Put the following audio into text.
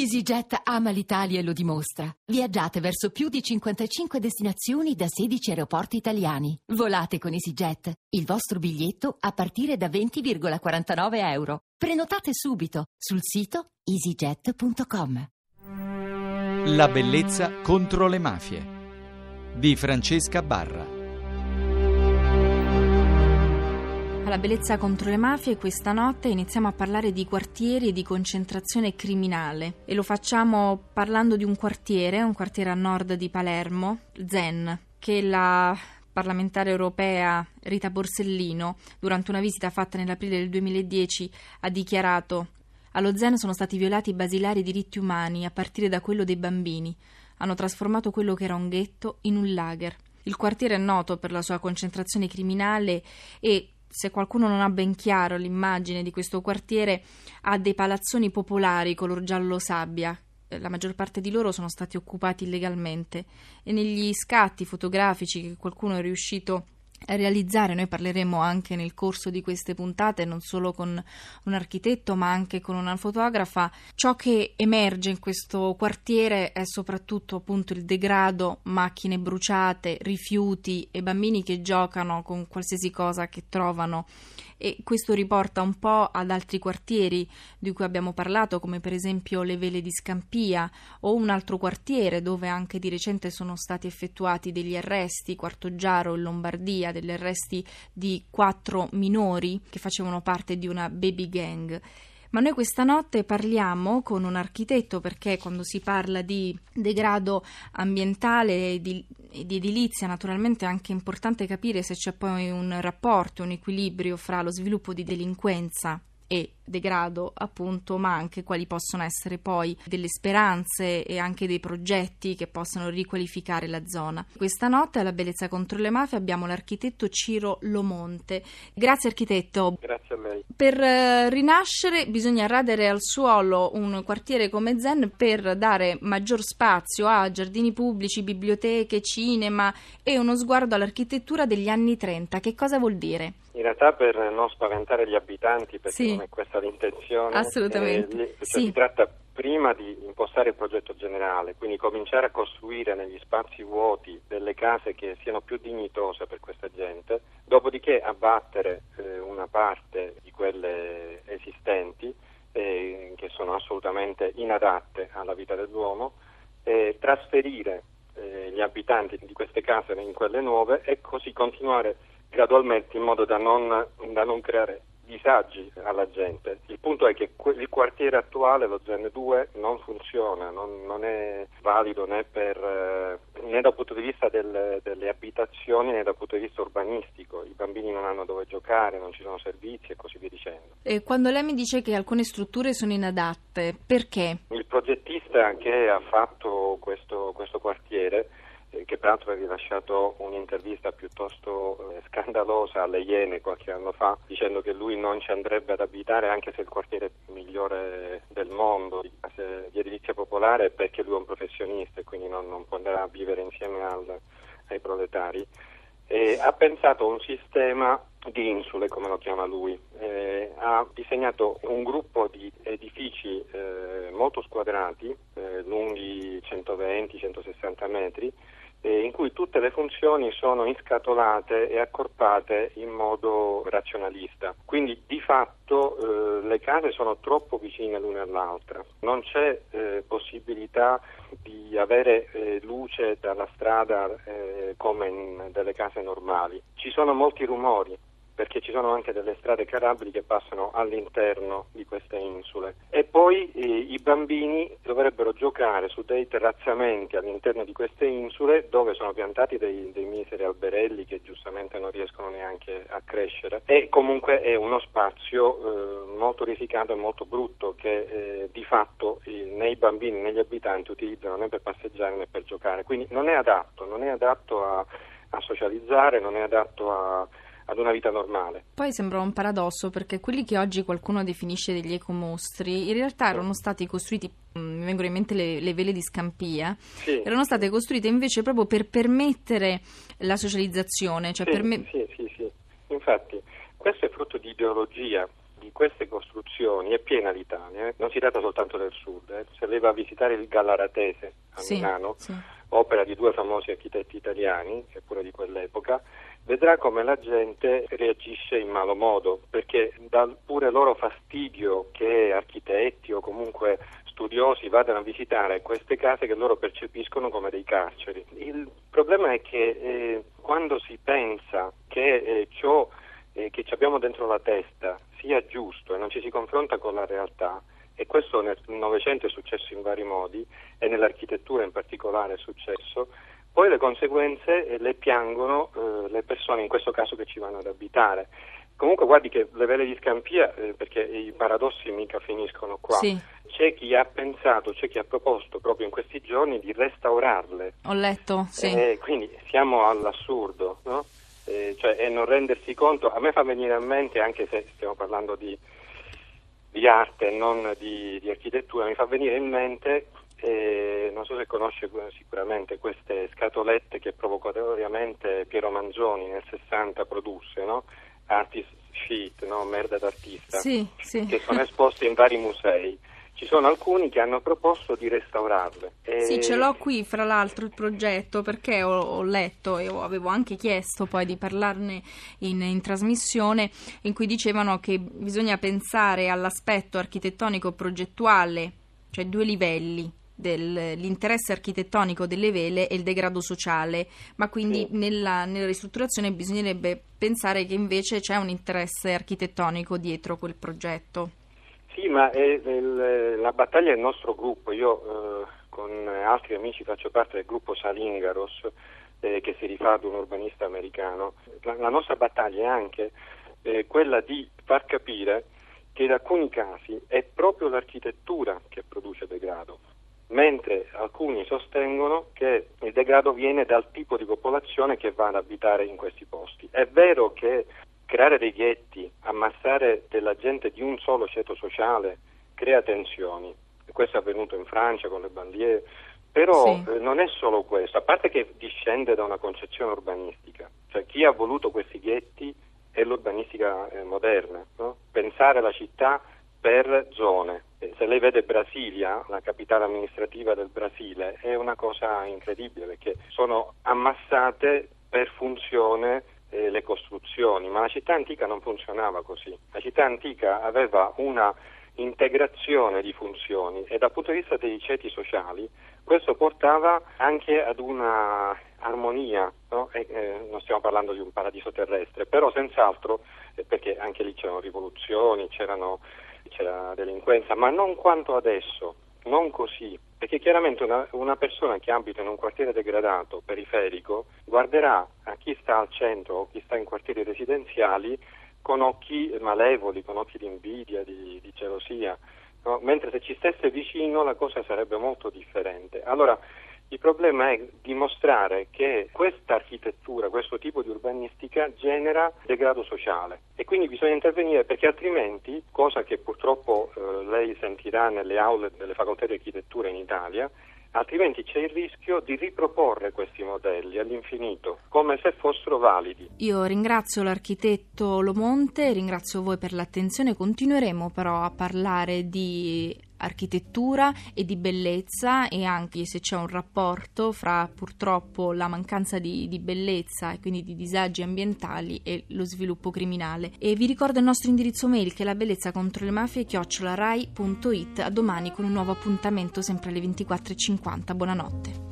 EasyJet ama l'Italia e lo dimostra. Viaggiate verso più di 55 destinazioni da 16 aeroporti italiani. Volate con EasyJet. Il vostro biglietto a partire da 20,49 euro. Prenotate subito sul sito easyjet.com. La bellezza contro le mafie di Francesca Barra. La bellezza contro le mafie questa notte iniziamo a parlare di quartieri e di concentrazione criminale e lo facciamo parlando di un quartiere, un quartiere a nord di Palermo, Zen, che la parlamentare europea Rita Borsellino, durante una visita fatta nell'aprile del 2010, ha dichiarato allo Zen sono stati violati i basilari diritti umani, a partire da quello dei bambini. Hanno trasformato quello che era un ghetto in un lager. Il quartiere è noto per la sua concentrazione criminale e se qualcuno non ha ben chiaro l'immagine di questo quartiere, ha dei palazzoni popolari color giallo sabbia. Eh, la maggior parte di loro sono stati occupati illegalmente e negli scatti fotografici che qualcuno è riuscito realizzare. Noi parleremo anche nel corso di queste puntate non solo con un architetto ma anche con una fotografa. Ciò che emerge in questo quartiere è soprattutto appunto il degrado, macchine bruciate, rifiuti e bambini che giocano con qualsiasi cosa che trovano e questo riporta un po' ad altri quartieri di cui abbiamo parlato, come per esempio le Vele di Scampia o un altro quartiere dove anche di recente sono stati effettuati degli arresti, Quartoggiaro in Lombardia, degli arresti di quattro minori che facevano parte di una baby gang. Ma noi questa notte parliamo con un architetto perché quando si parla di degrado ambientale e di, di edilizia naturalmente è anche importante capire se c'è poi un rapporto, un equilibrio fra lo sviluppo di delinquenza e degrado appunto ma anche quali possono essere poi delle speranze e anche dei progetti che possano riqualificare la zona. Questa notte alla Bellezza contro le mafie abbiamo l'architetto Ciro Lomonte. Grazie architetto. Grazie a lei. Per eh, rinascere bisogna radere al suolo un quartiere come Zen per dare maggior spazio a giardini pubblici, biblioteche, cinema e uno sguardo all'architettura degli anni 30. Che cosa vuol dire? In realtà per non spaventare gli abitanti, perché sì. non è questa l'intenzione, Assolutamente. Eh, sì. si tratta prima di impostare il progetto generale, quindi cominciare a costruire negli spazi vuoti delle case che siano più dignitose per questa gente, dopodiché abbattere eh, una parte di quelle esistenti eh, che sono assolutamente inadatte alla vita dell'uomo, e trasferire eh, gli abitanti di queste case in quelle nuove e così continuare gradualmente in modo da non, da non creare disagi alla gente. Il punto è che il quartiere attuale, lo Zen 2, non funziona, non, non è valido né, per, eh, né, dal punto di vista del, delle abitazioni né dal punto di vista urbanistico. I bambini non hanno dove giocare, non ci sono servizi e così via dicendo. E quando lei mi dice che alcune strutture sono inadatte, perché? Il progettista che ha fatto questo, questo quartiere che peraltro ha rilasciato un'intervista piuttosto eh, scandalosa alle Iene qualche anno fa, dicendo che lui non ci andrebbe ad abitare anche se è il quartiere migliore del mondo di, di edilizia popolare perché lui è un professionista e quindi non, non può andare a vivere insieme al, ai proletari. E ha pensato a un sistema di insule, come lo chiama lui, eh, ha disegnato un gruppo di edifici eh, molto squadrati, eh, lunghi 120-160 metri, eh, in cui tutte le funzioni sono inscatolate e accorpate in modo razionalista. Quindi di fatto eh, le case sono troppo vicine l'una all'altra, non c'è eh, possibilità di avere eh, luce dalla strada eh, come in delle case normali. Ci sono molti rumori, perché ci sono anche delle strade carabili che passano all'interno di queste insule. E poi eh, i bambini dovrebbero giocare su dei terrazzamenti all'interno di queste insule dove sono piantati dei, dei miseri alberelli che giustamente non riescono neanche a crescere. E comunque è uno spazio eh, molto risicato e molto brutto che eh, di fatto né i bambini né gli abitanti utilizzano né per passeggiare né per giocare. Quindi non è adatto, non è adatto a, a socializzare, non è adatto a ad una vita normale. Poi sembra un paradosso perché quelli che oggi qualcuno definisce degli ecomostri in realtà erano stati costruiti, mm, mi vengono in mente le, le vele di Scampia, sì. erano state costruite invece proprio per permettere la socializzazione. Cioè sì, per me... sì, sì, sì, infatti questo è frutto di ideologia di queste costruzioni è piena l'Italia, eh? non si tratta soltanto del sud, eh? se lei va a visitare il Gallaratese a sì, Milano, sì. opera di due famosi architetti italiani, eppure di quell'epoca, vedrà come la gente reagisce in malo modo, perché dà pure loro fastidio che architetti o comunque studiosi vadano a visitare queste case che loro percepiscono come dei carceri. Il problema è che eh, quando si pensa che eh, ciò eh, che abbiamo dentro la testa sia giusto e non ci si confronta con la realtà, e questo nel Novecento è successo in vari modi e nell'architettura in particolare è successo, poi le conseguenze eh, le piangono eh, le persone, in questo caso che ci vanno ad abitare. Comunque guardi che le vele di Scampia, eh, perché i paradossi mica finiscono qua, sì. c'è chi ha pensato, c'è chi ha proposto proprio in questi giorni di restaurarle. Ho letto, sì. Eh, quindi siamo all'assurdo, no? Eh, cioè, e non rendersi conto, a me fa venire a mente, anche se stiamo parlando di, di arte e non di, di, architettura, mi fa venire in mente, eh, non so se conosce sicuramente queste scatolette che provocatoriamente Piero Manzoni nel 60 produsse, no? artist sheet, no? merda d'artista, sì, sì. che sono esposte in vari musei. Ci sono alcuni che hanno proposto di restaurarle. E... Sì, ce l'ho qui fra l'altro il progetto perché ho, ho letto e ho, avevo anche chiesto poi di parlarne in, in, trasmissione in cui dicevano che bisogna pensare all'aspetto architettonico progettuale, cioè due livelli dell'interesse architettonico delle vele e il degrado sociale, ma quindi sì. nella, nella, ristrutturazione bisognerebbe pensare che invece c'è un interesse architettonico dietro quel progetto. Sì, ma è, è, la battaglia del nostro gruppo, io eh, con altri amici faccio parte del gruppo Salingaros eh, che si rifà ad un urbanista americano, la, la nostra battaglia è anche eh, quella di far capire che in alcuni casi è proprio l'architettura che produce degrado mentre alcuni sostengono che il degrado viene dal tipo di popolazione che va ad abitare in questi posti. È vero che creare dei ghetti, ammassare della gente di un solo ceto sociale crea tensioni, questo è avvenuto in Francia con le bandiere, però sì. eh, non è solo questo, a parte che discende da una concezione urbanistica, cioè chi ha voluto questi ghetti è l'urbanistica eh, moderna, no? pensare la città per zone. Se lei vede Brasilia, la capitale amministrativa del Brasile, è una cosa incredibile perché sono ammassate per funzione eh, le costruzioni, ma la città antica non funzionava così. La città antica aveva una integrazione di funzioni e dal punto di vista dei ceti sociali questo portava anche ad una armonia, no? e, eh, non stiamo parlando di un paradiso terrestre, però senz'altro, eh, perché anche lì c'erano rivoluzioni, c'erano c'era delinquenza, ma non quanto adesso, non così, perché chiaramente una, una, persona che abita in un quartiere degradato, periferico, guarderà a chi sta al centro o chi sta in quartieri residenziali con occhi malevoli, con occhi di invidia, di, di gelosia, no? mentre se ci stesse vicino la cosa sarebbe molto differente. Allora, il problema è dimostrare che questa architettura, questo tipo di urbanistica genera degrado sociale e quindi bisogna intervenire perché altrimenti, cosa che purtroppo eh, lei sentirà nelle aule delle facoltà di architettura in Italia, altrimenti c'è il rischio di riproporre questi modelli all'infinito, come se fossero validi. Io ringrazio l'architetto Lomonte, ringrazio voi per l'attenzione, continueremo però a parlare di architettura e di bellezza e anche se c'è un rapporto fra purtroppo la mancanza di, di, bellezza e quindi di disagi ambientali e lo sviluppo criminale. E vi ricordo il nostro indirizzo mail che è la bellezza contro le mafie chiocciolarai.it. A domani con un nuovo appuntamento sempre alle 24.50. Buonanotte.